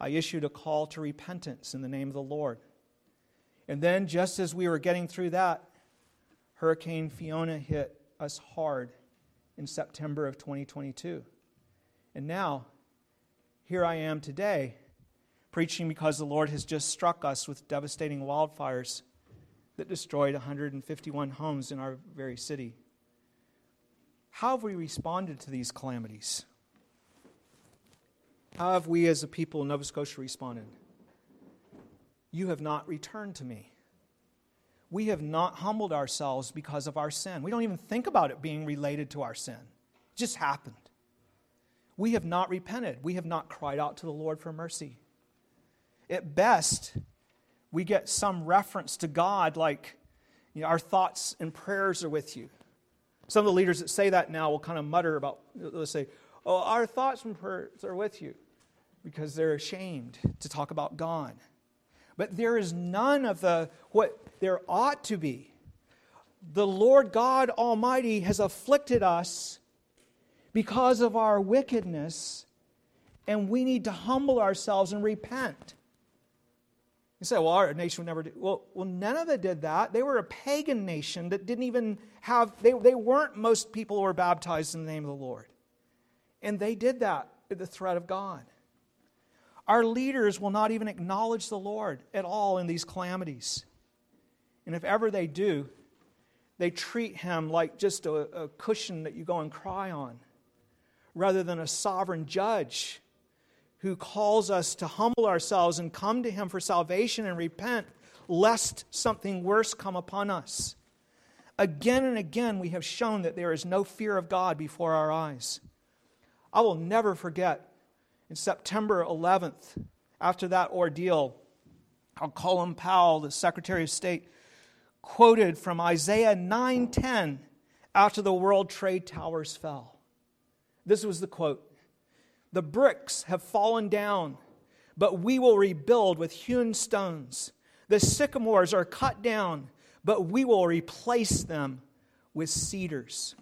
I issued a call to repentance in the name of the Lord. And then, just as we were getting through that, Hurricane Fiona hit us hard in September of 2022. And now, here I am today, preaching because the Lord has just struck us with devastating wildfires that destroyed 151 homes in our very city. How have we responded to these calamities? How have we as a people in Nova Scotia responded? You have not returned to me. We have not humbled ourselves because of our sin. We don't even think about it being related to our sin. It just happened. We have not repented. We have not cried out to the Lord for mercy. At best, we get some reference to God like, you know, our thoughts and prayers are with you. Some of the leaders that say that now will kind of mutter about, they'll say, Oh, our thoughts and prayers are with you because they're ashamed to talk about God. But there is none of the what there ought to be. The Lord God Almighty has afflicted us because of our wickedness, and we need to humble ourselves and repent. You say, well, our nation would never do. Well, well, Nineveh did that. They were a pagan nation that didn't even have, they, they weren't most people who were baptized in the name of the Lord. And they did that at the threat of God. Our leaders will not even acknowledge the Lord at all in these calamities. And if ever they do, they treat him like just a, a, cushion that you go and cry on, rather than a sovereign judge who calls us to humble ourselves and come to him for salvation and repent, lest something worse come upon us. Again and again, we have shown that there is no fear of God before our eyes. I will never forget in September 11th, after that ordeal, how Colin Powell, the Secretary of State, quoted from Isaiah 9:10 after the World Trade Towers fell. This was the quote. The bricks have fallen down, but we will rebuild with hewn stones. The sycamores are cut down, but we will replace them with cedars.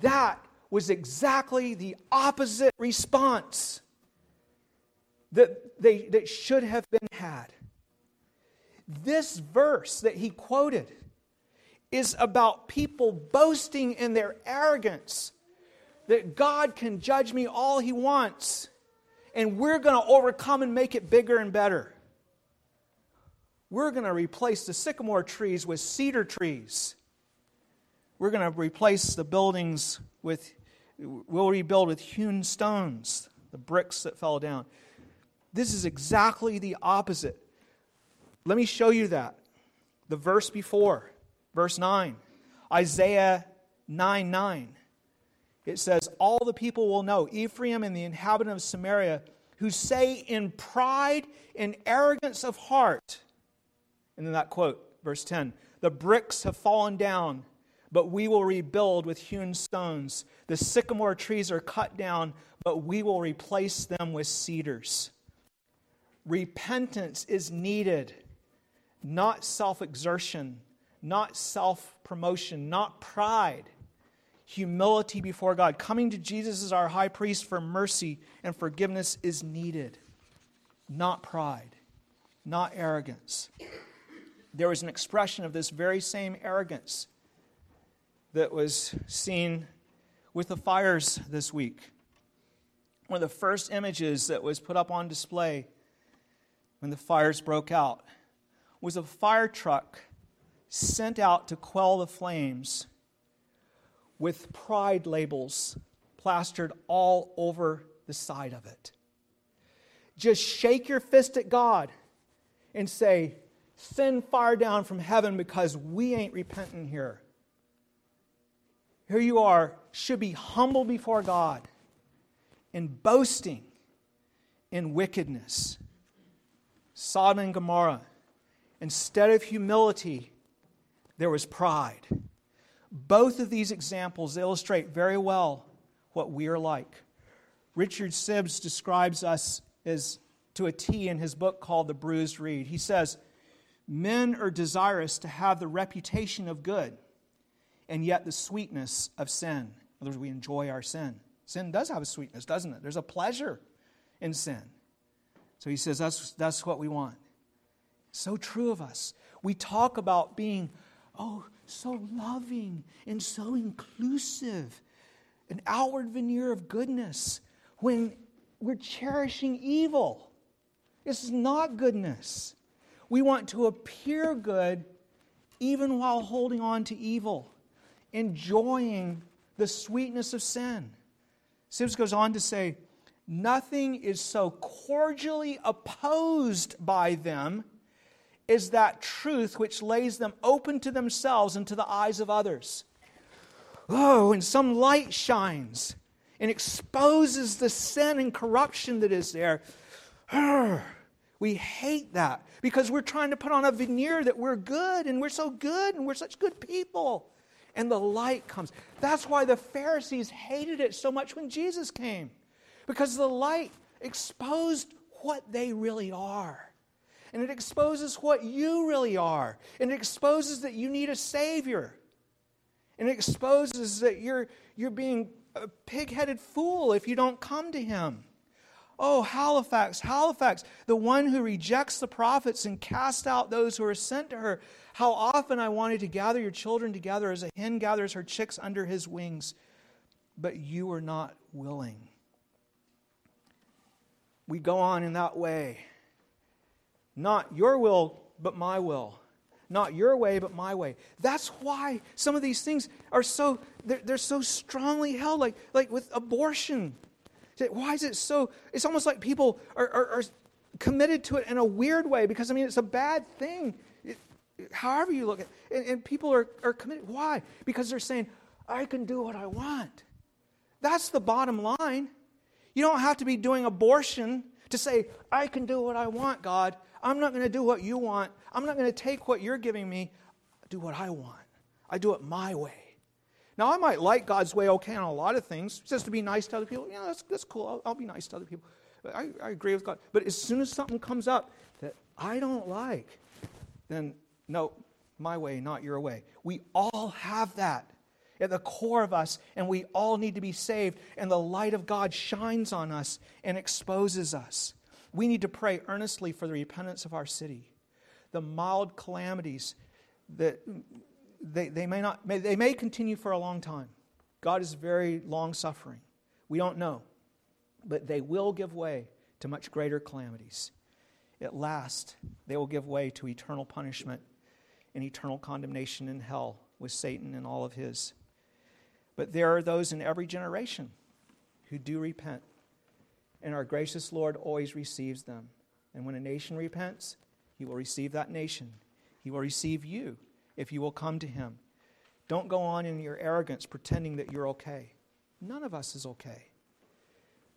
That was exactly the opposite response that, they, that should have been had. This verse that he quoted is about people boasting in their arrogance that God can judge me all he wants and we're going to overcome and make it bigger and better. We're going to replace the sycamore trees with cedar trees. We're going to replace the buildings with, we'll rebuild with hewn stones, the bricks that fell down. This is exactly the opposite. Let me show you that. The verse before, verse 9, Isaiah 9 9. It says, All the people will know, Ephraim and the inhabitant of Samaria, who say in pride and arrogance of heart, and then that quote, verse 10 The bricks have fallen down, but we will rebuild with hewn stones. The sycamore trees are cut down, but we will replace them with cedars. Repentance is needed, not self exertion, not self promotion, not pride. Humility before God. Coming to Jesus as our high priest for mercy and forgiveness is needed, not pride, not arrogance there was an expression of this very same arrogance that was seen with the fires this week. One of the first images that was put up on display when the fires broke out was a fire truck sent out to quell the flames with pride labels plastered all over the side of it. Just shake your fist at God and say, send fire down from heaven because we ain't repenting here. Here you are, should be humble before God and boasting in wickedness. Sodom and Gomorrah, instead of humility, there was pride. Both of these examples illustrate very well what we are like. Richard Sibbes describes us as to a T in his book called The Bruised Reed. He says, Men are desirous to have the reputation of good and yet the sweetness of sin. In other words, we enjoy our sin. Sin does have a sweetness, doesn't it? There's a pleasure in sin. So he says that's, that's what we want. So true of us. We talk about being, oh, so loving and so inclusive, an outward veneer of goodness when we're cherishing evil. This is not goodness. We want to appear good even while holding on to evil, enjoying the sweetness of sin. Sibbes goes on to say, Nothing is so cordially opposed by them as that truth which lays them open to themselves and to the eyes of others. Oh, and some light shines and exposes the sin and corruption that is there. We hate that because we're trying to put on a veneer that we're good and we're so good and we're such good people. And the light comes. That's why the Pharisees hated it so much when Jesus came because the light exposed what they really are. And it exposes what you really are. And it exposes that you need a Savior. And it exposes that you're, you're being a pig headed fool if you don't come to Him. Oh, Halifax, Halifax, the one who rejects the prophets and casts out those who are sent to her. How often I wanted to gather your children together as a hen gathers her chicks under his wings, but you were not willing. We go on in that way. Not your will, but my will. Not your way, but my way. That's why some of these things are so, they're, they're so strongly held, like, like with abortion. Why is it so? It's almost like people are, are, are committed to it in a weird way because, I mean, it's a bad thing. It, however you look at it. And, and people are, are committed. Why? Because they're saying, I can do what I want. That's the bottom line. You don't have to be doing abortion to say, I can do what I want, God. I'm not going to do what you want. I'm not going to take what you're giving me. I do what I want. I do it my way. Now, I might like God's way okay on a lot of things. Says to be nice to other people. Yeah, that's, that's cool. I'll, I'll be nice to other people. I, I agree with God. But as soon as something comes up that I don't like, then no, my way, not your way. We all have that at the core of us, and we all need to be saved. And the light of God shines on us and exposes us. We need to pray earnestly for the repentance of our city. The mild calamities that they, they may not they may continue for a long time. God is very long suffering. We don't know. But they will give way to much greater calamities. At last, they will give way to eternal punishment and eternal condemnation in hell with Satan and all of his. But there are those in every generation who do repent, and our gracious Lord always receives them. And when a nation repents, he will receive that nation. He will receive you if you will come to him. Don't go on in your arrogance pretending that you're okay. None of us is okay.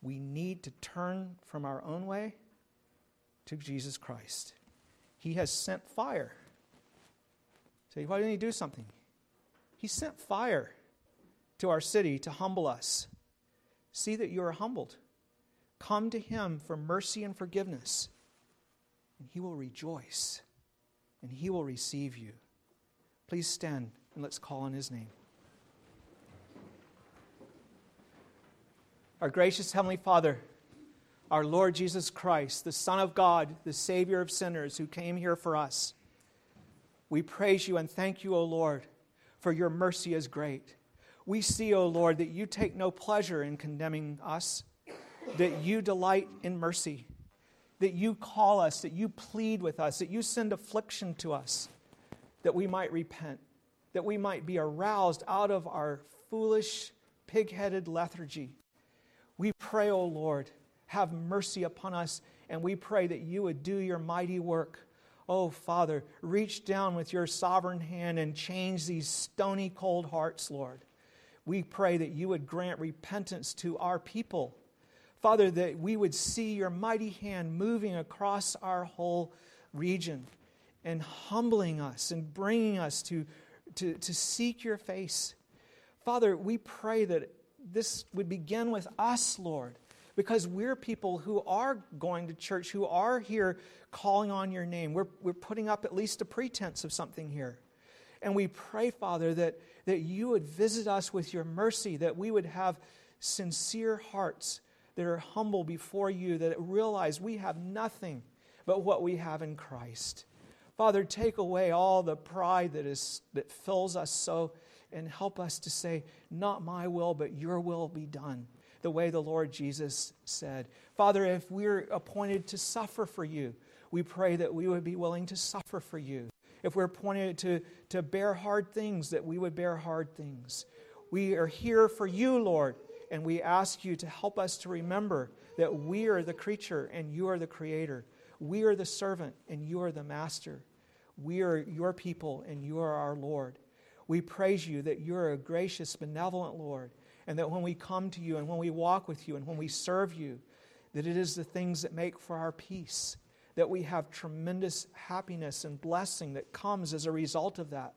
We need to turn from our own way to Jesus Christ. He has sent fire. Say, why didn't he do something? He sent fire to our city to humble us. See that you are humbled. Come to him for mercy and forgiveness, and he will rejoice, and he will receive you. Please stand and let's call on his name. Our gracious Heavenly Father, our Lord Jesus Christ, the Son of God, the Savior of sinners who came here for us, we praise you and thank you, O Lord, for your mercy is great. We see, O Lord, that you take no pleasure in condemning us, that you delight in mercy, that you call us, that you plead with us, that you send affliction to us that we might repent, that we might be aroused out of our foolish, pig headed lethargy. We pray, O Lord, have mercy upon us, and we pray that you would do your mighty work. Oh, Father, reach down with your sovereign hand and change these stony, cold hearts, Lord. We pray that you would grant repentance to our people. Father, that we would see your mighty hand moving across our whole region and humbling us and bringing us to, to, to seek your face. Father, we pray that this would begin with us, Lord, because we're people who are going to church, who are here calling on your name. We're, we're putting up at least a pretense of something here. And we pray, Father, that, that you would visit us with your mercy, that we would have sincere hearts that are humble before you, that realize we have nothing but what we have in Christ. Father, take away all the pride that, is, that fills us so and help us to say, Not my will, but your will be done, the way the Lord Jesus said. Father, if we're appointed to suffer for you, we pray that we would be willing to suffer for you. If we're appointed to, to bear hard things, that we would bear hard things. We are here for you, Lord, and we ask you to help us to remember that we are the creature and you are the creator. We are the servant and you are the master. We are your people and you are our Lord. We praise you that you're a gracious, benevolent Lord, and that when we come to you and when we walk with you and when we serve you, that it is the things that make for our peace, that we have tremendous happiness and blessing that comes as a result of that.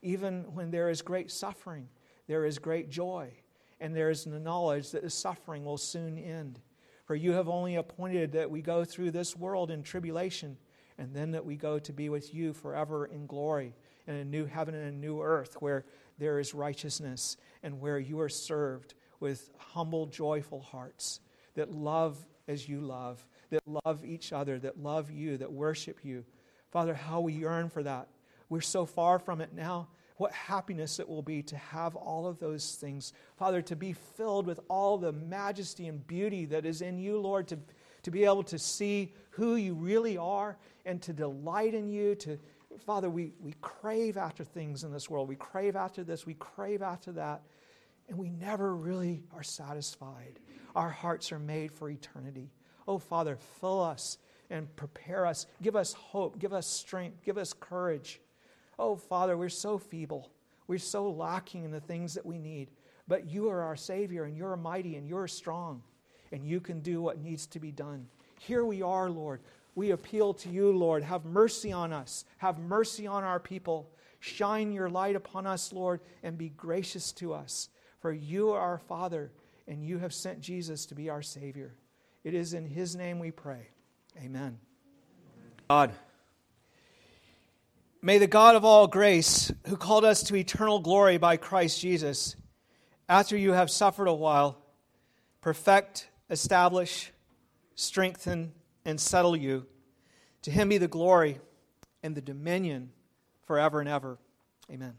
Even when there is great suffering, there is great joy, and there is the knowledge that the suffering will soon end. For you have only appointed that we go through this world in tribulation and then that we go to be with you forever in glory in a new heaven and a new earth where there is righteousness and where you are served with humble, joyful hearts that love as you love, that love each other, that love you, that worship you. Father, how we yearn for that. We're so far from it now. What happiness it will be to have all of those things. Father, to be filled with all the majesty and beauty that is in you, Lord, to, to be able to see who you really are and to delight in you. To Father, we, we crave after things in this world. We crave after this, we crave after that, and we never really are satisfied. Our hearts are made for eternity. Oh, Father, fill us and prepare us. Give us hope. Give us strength. Give us courage. Oh, Father, we're so feeble. We're so lacking in the things that we need. But you are our Savior, and you're mighty, and you're strong, and you can do what needs to be done. Here we are, Lord, we appeal to you, Lord. Have mercy on us. Have mercy on our people. Shine your light upon us, Lord, and be gracious to us. For you are our Father, and you have sent Jesus to be our Savior. It is in his name we pray. Amen. God. May the God of all grace, who called us to eternal glory by Christ Jesus, after you have suffered a while, perfect, establish, strengthen, and settle you. To him be the glory and the dominion forever and ever. Amen.